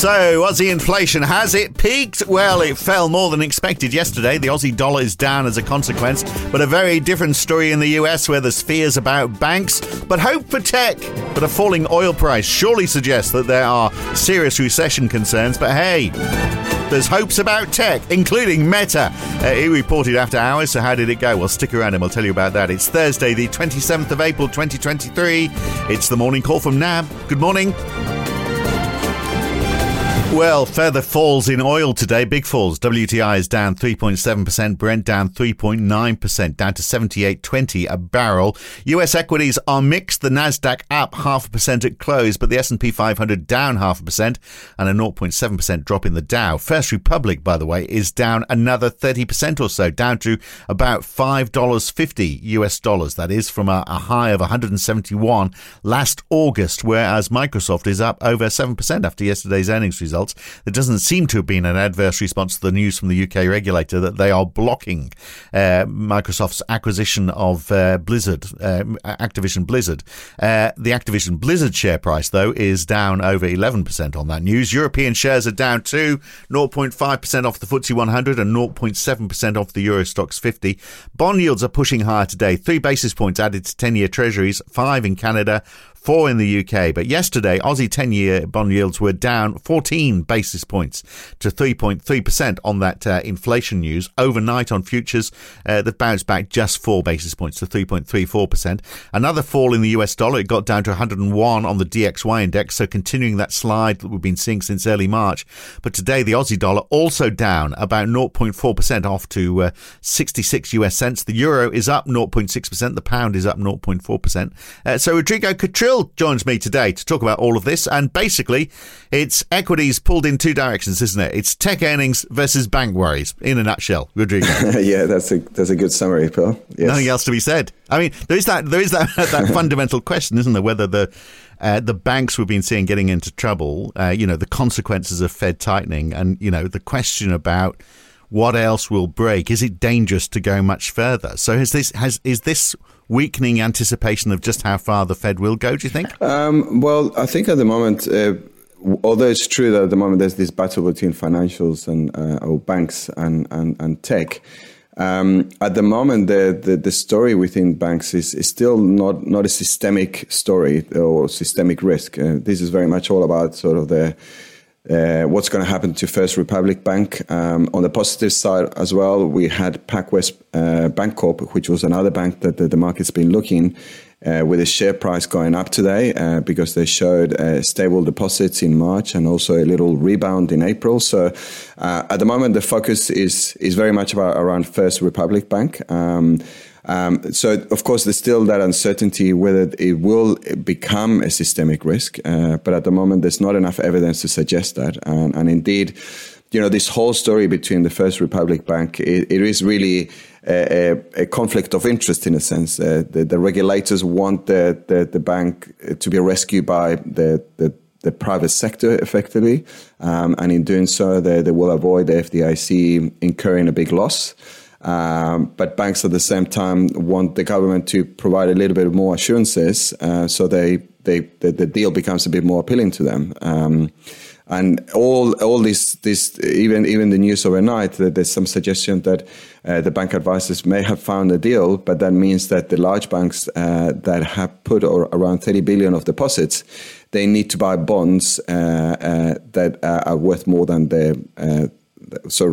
So, Aussie inflation, has it peaked? Well, it fell more than expected yesterday. The Aussie dollar is down as a consequence, but a very different story in the US where there's fears about banks, but hope for tech. But a falling oil price surely suggests that there are serious recession concerns, but hey, there's hopes about tech, including Meta. Uh, he reported after hours, so how did it go? Well, stick around and we'll tell you about that. It's Thursday, the 27th of April, 2023. It's the morning call from NAB. Good morning. Well, further falls in oil today. Big falls. WTI is down 3.7%, Brent down 3.9%, down to 78.20 a barrel. US equities are mixed. The Nasdaq up half a percent at close, but the S&P 500 down half a percent and a 0.7% drop in the Dow. First Republic, by the way, is down another 30% or so, down to about $5.50 US dollars. That is from a, a high of 171 last August, whereas Microsoft is up over 7% after yesterday's earnings results results, there doesn't seem to have been an adverse response to the news from the UK regulator that they are blocking uh, Microsoft's acquisition of uh, Blizzard, uh, Activision Blizzard. Uh, the Activision Blizzard share price, though, is down over 11% on that news. European shares are down too, 0.5% off the FTSE 100 and 0.7% off the Euro Stoxx 50. Bond yields are pushing higher today, three basis points added to 10 year treasuries, five in Canada, four in the UK. But yesterday, Aussie 10 year bond yields were down 14 basis points to 3.3% on that uh, inflation news. Overnight on futures, uh, that bounced back just four basis points to 3.34%. Another fall in the US dollar. It got down to 101 on the DXY index. So continuing that slide that we've been seeing since early March. But today, the Aussie dollar also down about 0.4% off to uh, 66 US cents. The euro is up 0.6%. The pound is up 0.4%. Uh, so Rodrigo Catril Phil joins me today to talk about all of this. And basically, it's equities pulled in two directions, isn't it? It's tech earnings versus bank worries, in a nutshell. Rodrigo. yeah, that's a that's a good summary, Phil. Yes. Nothing else to be said. I mean, there is that there is that that fundamental question, isn't there? Whether the uh, the banks we've been seeing getting into trouble, uh, you know, the consequences of Fed tightening, and you know, the question about what else will break. Is it dangerous to go much further? So has this has is this weakening anticipation of just how far the Fed will go, do you think? Um, well, I think at the moment, uh, although it's true that at the moment there's this battle between financials and uh, or banks and, and, and tech, um, at the moment, the, the, the, story within banks is, is still not, not a systemic story or systemic risk. Uh, this is very much all about sort of the uh, what's going to happen to First Republic Bank. Um, on the positive side as well, we had PacWest uh, Bancorp, which was another bank that the, the market's been looking uh, with the share price going up today uh, because they showed uh, stable deposits in March and also a little rebound in April. So uh, at the moment, the focus is is very much about around First Republic Bank. Um, um, so, of course, there's still that uncertainty whether it will become a systemic risk. Uh, but at the moment, there's not enough evidence to suggest that. And, and indeed, you know, this whole story between the First Republic Bank, it, it is really a, a, conflict of interest in a sense. Uh, the, the, regulators want the, the, the, bank to be rescued by the, the, the private sector effectively. Um, and in doing so, they, they will avoid the FDIC incurring a big loss. Um, but banks at the same time want the government to provide a little bit more assurances, uh, so they, they the, deal becomes a bit more appealing to them. Um, and all all this this even even the news overnight that there's some suggestion that uh, the bank advisors may have found a deal, but that means that the large banks uh, that have put around 30 billion of deposits, they need to buy bonds uh, uh that are worth more than the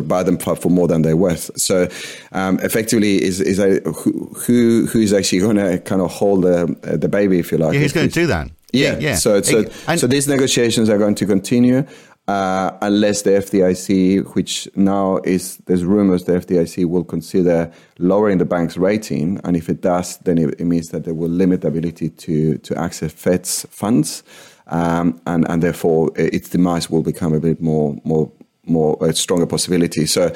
of buy them for, for more than they're worth. So um, effectively, is is a, who who is actually going to kind of hold the the baby, if you like? Yeah, who's going to do that? Yeah, yeah. So so and, so these negotiations are going to continue. Uh, unless the FDIC, which now is there's rumors the FDIC will consider lowering the bank's rating, and if it does, then it, it means that they will limit the ability to to access Fed's funds, um, and and therefore its demise will become a bit more more more a stronger possibility. So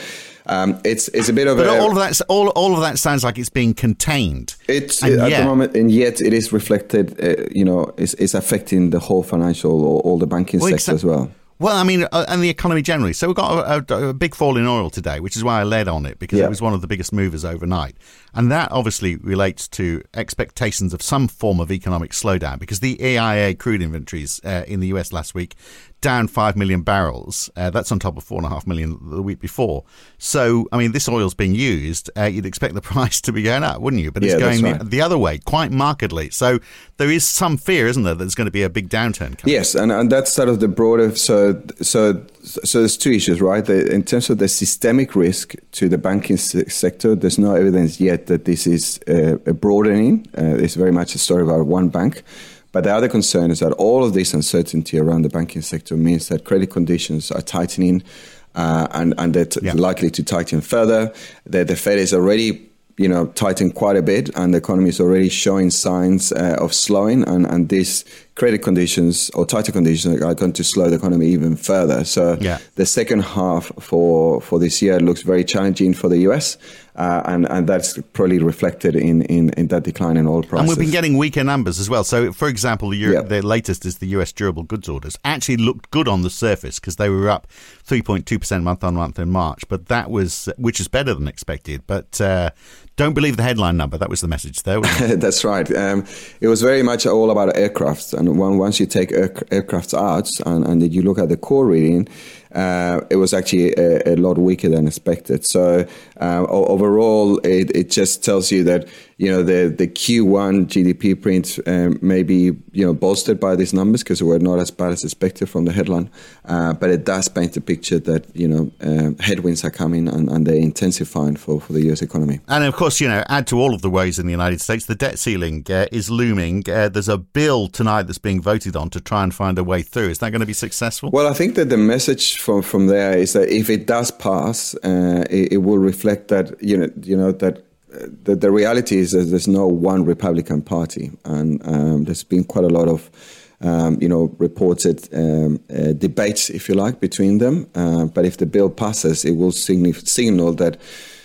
um, it's it's a bit of but a, all of that all all of that sounds like it's being contained. It's at yet, the moment, and yet it is reflected. Uh, you know, it's, it's affecting the whole financial or all the banking well, sector as well. Well, I mean, uh, and the economy generally. So we've got a, a, a, big fall in oil today, which is why I led on it because yeah. it was one of the biggest movers overnight. And that obviously relates to expectations of some form of economic slowdown because the EIA crude inventories uh, in the US last week down 5 million barrels. Uh, that's on top of 4.5 million the week before. So, I mean, this oil's being used. Uh, you'd expect the price to be going up, wouldn't you? But it's Yeah, going right. the, the other way, quite markedly. So there is some fear, isn't there, that there's going to be a big downturn coming? Yes, and, and that's sort of the broader. So, so, so there's two issues, right? The, in terms of the systemic risk to the banking se- sector, there's no evidence yet that this is uh, a broadening. Uh, it's very much a story about one bank. But the other concern is that all of this uncertainty around the banking sector means that credit conditions are tightening, uh, and and they're t- Yeah. likely to tighten further. The, the Fed is already you know, tightened quite a bit, and the economy is already showing signs uh, of slowing, and, and these credit conditions or tighter conditions are going to slow the economy even further. So Yeah. the second half for for this year looks very challenging for the US, uh, and and that's probably reflected in, in, in that decline in oil prices. And we've been getting weaker numbers as well. So, for example, the, Euro- Yeah. the latest is the US durable goods orders. Actually looked good on the surface because they were up 3.2% month on month in March, but that was, which is better than expected. But uh, don't believe the headline number. That was the message there. That's right. Um, it was very much all about aircraft, and when, once you take air, aircraft out and, and you look at the core reading, uh, it was actually a, a, lot weaker than expected. So uh, overall, it, it, just tells you that you know the the Q1 GDP print um, may be you know bolstered by these numbers because we're not as bad as expected from the headline, uh, but it does paint a picture that you know uh, headwinds are coming and, and they're intensifying for, for the U.S. economy. And of course, you know, add to all of the woes in the United States, the debt ceiling uh, is looming. Uh, there's a bill tonight that's being voted on to try and find a way through. Is that going to be successful? Well, I think that the message from, from there is that if it does pass, uh, it, it, will reflect that you know you know that. Uh, the, the reality is that there's no one Republican Party, and um, there's been quite a lot of um, you know, reported um, uh, debates, if you like, between them. Uh, but if the bill passes, it will signif- signal that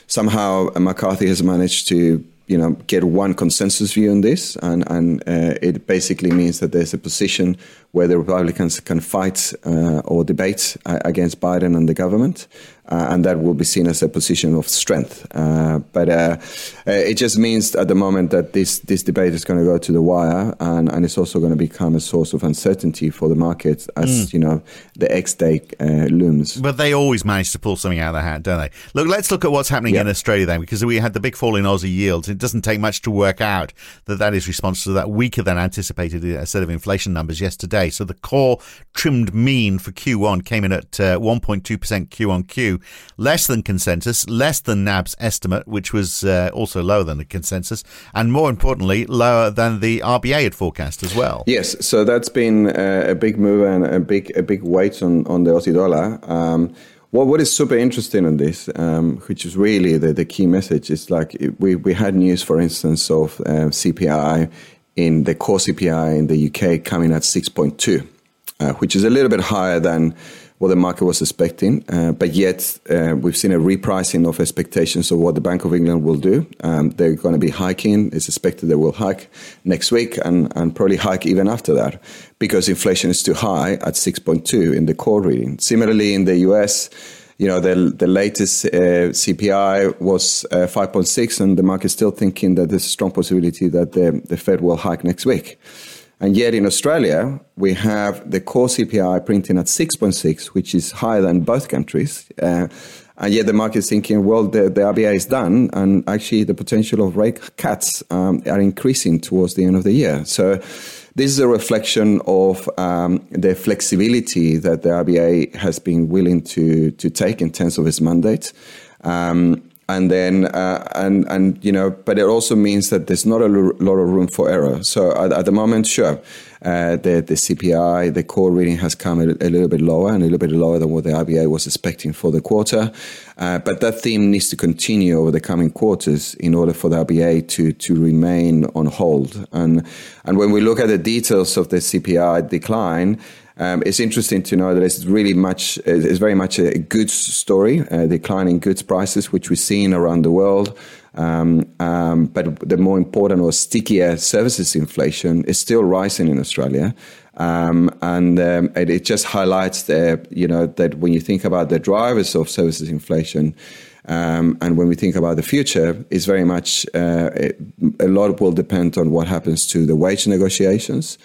somehow McCarthy has managed to, you know, get one consensus view on this, and and uh, it basically means that there's a position where the Republicans can fight uh, or debate uh, against Biden and the government, uh, and that will be seen as a position of strength. Uh, but uh, it just means at the moment that this this debate is going to go to the wire, and, and it's also going to become a source of uncertainty for the markets as mm. you know the X day uh, looms. But they always manage to pull something out of the hat, don't they? Look, let's look at what's happening yep. in Australia then, because we had the big fall in Aussie yields. It doesn't take much to work out that that is responsible to that weaker than anticipated set of inflation numbers yesterday. So the core trimmed mean for Q1 came in at uh, 1.2% Q on Q, less than consensus, less than NAB's estimate, which was uh, also lower than the consensus, and more importantly, lower than the RBA had forecast as well. Yes, so that's been uh, a big move and a big a big weight on, on the Aussie dollar. Um, what what is super interesting on this, um, which is really the, the key message, is like we, we had news, for instance, of uh, CPI in the core CPI in the UK coming at 6.2, uh, which is a little bit higher than what the market was expecting. Uh, but yet, uh, we've seen a repricing of expectations of what the Bank of England will do. Um, they're going to be hiking. It's expected they will hike next week and, and probably hike even after that because inflation is too high at 6.2 in the core reading. Similarly, in the US, you know, the, the latest uh, CPI was uh, 5.6, and the market's still thinking that there's a strong possibility that the, the Fed will hike next week. And yet in Australia, we have the core CPI printing at 6.6, which is higher than both countries. Uh, and yet the market is thinking, well, the, the RBA is done, and actually the potential of rate cuts um, are increasing towards the end of the year. So this is a reflection of um, the flexibility that the RBA has been willing to to take in terms of its mandate. Um, and then, uh, and and you know, but it also means that there's not a lot of room for error. So at, at the moment, sure, uh, the the CPI, the core reading has come a, a, little bit lower and a little bit lower than what the RBA was expecting for the quarter. Uh, but that theme needs to continue over the coming quarters in order for the RBA to to remain on hold. And and when we look at the details of the CPI decline. Um, it's interesting to know that it's really much, it's very much a goods story, a decline in goods prices, which we're seeing around the world. Um, um, but the more important or stickier services inflation is still rising in Australia. Um, and um, it, it, just highlights the, you know, that when you think about the drivers of services inflation, um, and when we think about the future, it's very much uh, it, a lot will depend on what happens to the wage negotiations.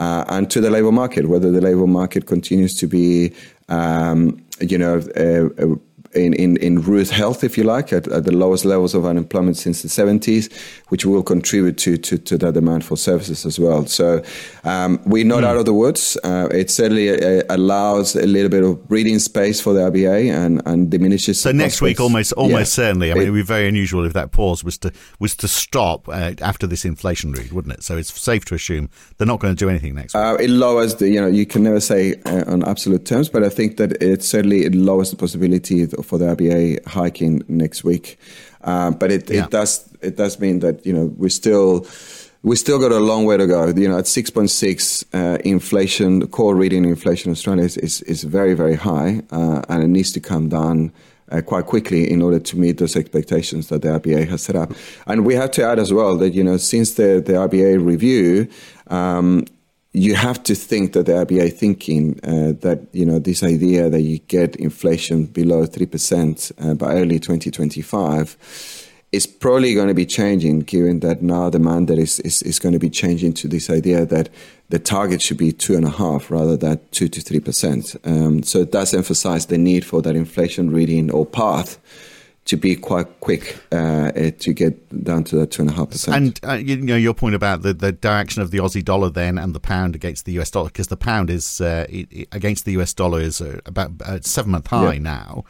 Uh, and to the labor market, whether the labor market continues to be, um, you know, uh, uh in, in, in Ruth health, if you like, at, at, the lowest levels of unemployment since the 70s, which will contribute to, to, to that demand for services as well. So um, we're not mm. out of the woods. Uh, it certainly uh, allows a little bit of breathing space for the RBA and, and diminishes. So next week, almost almost yeah. certainly. I mean, it, would be very unusual if that pause was to was to stop uh, after this inflation read, wouldn't it? So it's safe to assume they're not going to do anything next week. Uh, it lowers the, you know, you can never say uh, on absolute terms, but I think that it certainly it lowers the possibility for the RBA hiking next week. Uh, but it, yeah. it does it does mean that you know we still we still got a long way to go. You know, at six point six, uh, inflation, core reading inflation in Australia is, is, is very very high, uh, and it needs to come down. Uh, quite quickly in order to meet those expectations that the RBA has set up. And we have to add as well that, you know, since the, the RBA review, um, you have to think that the RBA thinking uh, that you know this idea that you get inflation below three percent uh, by early 2025 is probably going to be changing, given that now the mandate is, is, is going to be changing to this idea that the target should be two and a half rather than two to three percent. Um, so it does emphasize the need for that inflation reading or path to be quite quick uh, eh, to get down to that two and a half percent. And uh, you know your point about the, the direction of the Aussie dollar then and the pound against the US dollar because the pound is uh, against the US dollar is uh, about a uh, seven month high yeah. now.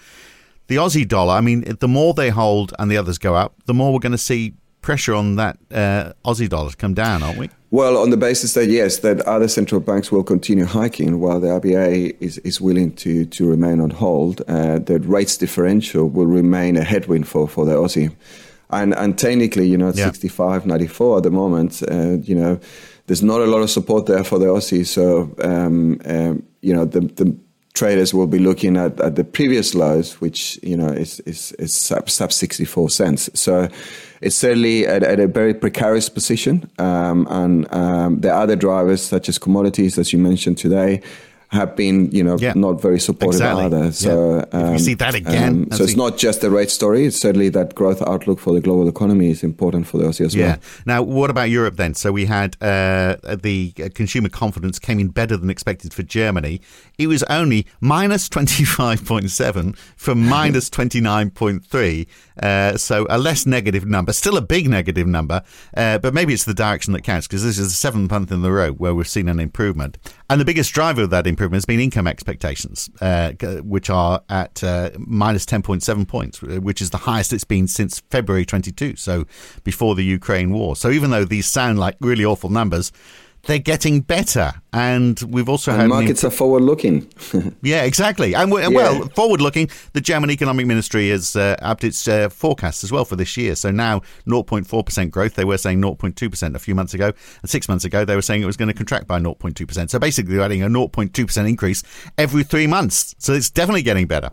The Aussie dollar, I mean, the more they hold and the others go up, the more we're going to see pressure on that uh, Aussie dollar to come down, aren't we? Well, on the basis that yes, that other central banks will continue hiking while the RBA is, is willing to, to remain on hold, uh, the rates differential will remain a headwind for, for the Aussie. And, and technically, you know, at yeah. 65, 94 at the moment, uh, you know, there's not a lot of support there for the Aussie. So, um, um, you know, the, the traders will be looking at, at the previous lows, which you know is is, is sub, sub 64 cents. So it's certainly at, at a very precarious position. Um, and um, the other drivers, such as commodities, as you mentioned today, have been, you know, yeah. not very supportive exactly. either. So yeah. um, see that again. Um, so it's not just the rate story. It's certainly that growth outlook for the global economy is important for the Aussie as yeah. well. Now, what about Europe then? So we had uh, the consumer confidence came in better than expected for Germany. It was only minus twenty five point seven from minus twenty nine point three. Uh, so a less negative number, still a big negative number, uh, but maybe it's the direction that counts because this is the seventh month in the row where we've seen an improvement. And the biggest driver of that improvement has been income expectations, uh, which are at uh, minus 10.7 points, which is the highest it's been since February 22, so before the Ukraine war. So even though these sound like really awful numbers, they're getting better. And we've also and had markets imp- are forward looking. yeah, exactly. And yeah. well, forward looking, the German Economic Ministry has uh, upped its uh, forecasts as well for this year. So now 0.4% growth. They were saying 0.2% a few months ago. And six months ago, they were saying it was going to contract by 0.2%. So basically, they're adding a 0.2% increase every three months. So it's definitely getting better.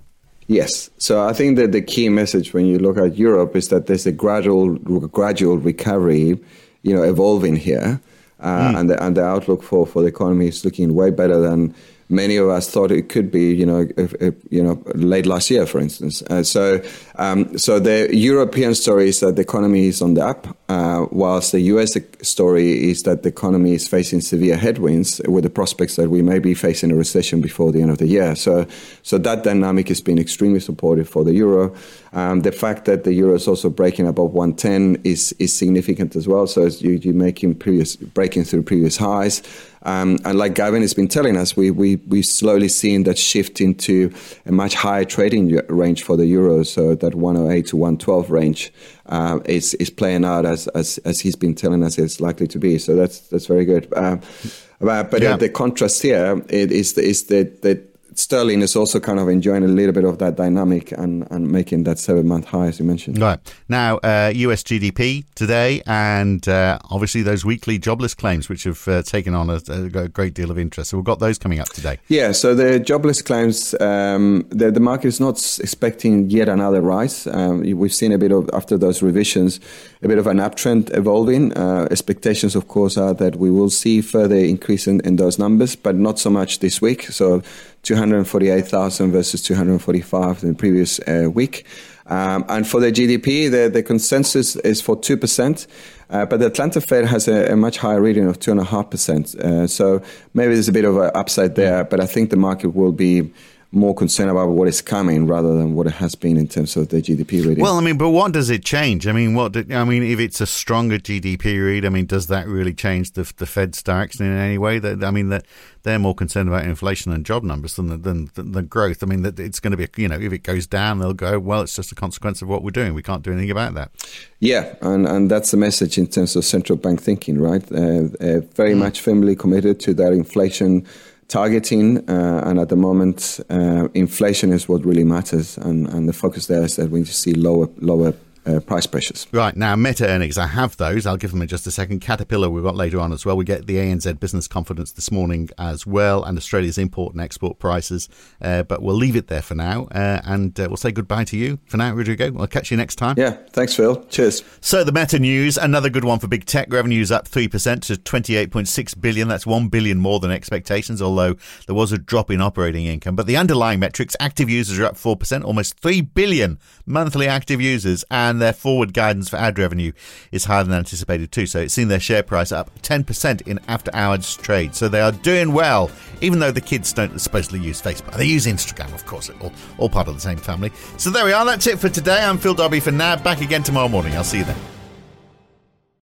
Yes. So I think that the key message when you look at Europe is that there's a gradual, gradual recovery, you know, evolving here uh, mm. and the and the outlook for, for the economy is looking way better than many of us thought it could be, you know, if, if, you know, late last year, for instance. Uh, so, um, so the European story is that the economy is on the up, uh, whilst the US story is that the economy is facing severe headwinds with the prospects that we may be facing a recession before the end of the year. So, so that dynamic has been extremely supportive for the euro. Um, the fact that the euro is also breaking above 110 is is significant as well. So you, you're making previous breaking through previous highs. Um, and like Gavin has been telling us, we, we, we've slowly seen that shift into a much higher trading range for the euro. So that 108 to 112 range uh, is, is playing out as, as, as he's been telling us it's likely to be. So that's, that's very good. Uh, but yeah. the contrast here is, is that, that sterling is also kind of enjoying a little bit of that dynamic and, and making that seven month high, as you mentioned. Right. Now, uh, US GDP today, and uh, obviously those weekly jobless claims, which have uh, taken on a, a, great deal of interest. So we've got those coming up today. Yeah. So the jobless claims, um, the, the market is not expecting yet another rise. Um, we've seen a bit of, after those revisions, a bit of an uptrend evolving. Uh, expectations, of course, are that we will see further increase in, in those numbers, but not so much this week. So 248,000 versus 245 in the previous uh, week. Um, and for the GDP, the, the consensus is for 2%. Uh, but the Atlanta Fed has a, a much higher reading of 2.5%. Uh, so maybe there's a bit of an upside there, but I think the market will be more concerned about what is coming rather than what it has been in terms of the GDP reading. Well, I mean, but what does it change? I mean, what? Do, I mean, if it's a stronger GDP read, I mean, does that really change the the Fed's direction in any way? That I mean, that they're more concerned about inflation and job numbers than than, than, than growth. I mean, that it's going to be, you know, if it goes down, they'll go, well, it's just a consequence of what we're doing. We can't do anything about that. Yeah, and and that's the message in terms of central bank thinking, right? Uh, uh, very mm. much firmly committed to that inflation targeting, uh, and at the moment, uh, inflation is what really matters, and, and the focus there is that we need to see lower lower uh, price pressures. Right now, Meta earnings, I have those. I'll give them in just a second. Caterpillar, we've got later on as well. We get the ANZ business confidence this morning as well, and Australia's import and export prices. Uh, but we'll leave it there for now, uh, and uh, we'll say goodbye to you for now, Rodrigo. I'll catch you next time. Yeah, thanks, Phil. Cheers. So the Meta news, another good one for big tech. Revenues up three percent to twenty-eight point six billion. That's one billion more than expectations. Although there was a drop in operating income, but the underlying metrics, active users are up four percent, almost three billion monthly active users, and and their forward guidance for ad revenue is higher than anticipated too. So it's seen their share price up 10% in after hours trade. So they are doing well, even though the kids don't supposedly use Facebook. They use Instagram, of course, all, all part of the same family. So there we are. That's it for today. I'm Phil Dobbie for now. Back again tomorrow morning. I'll see you then.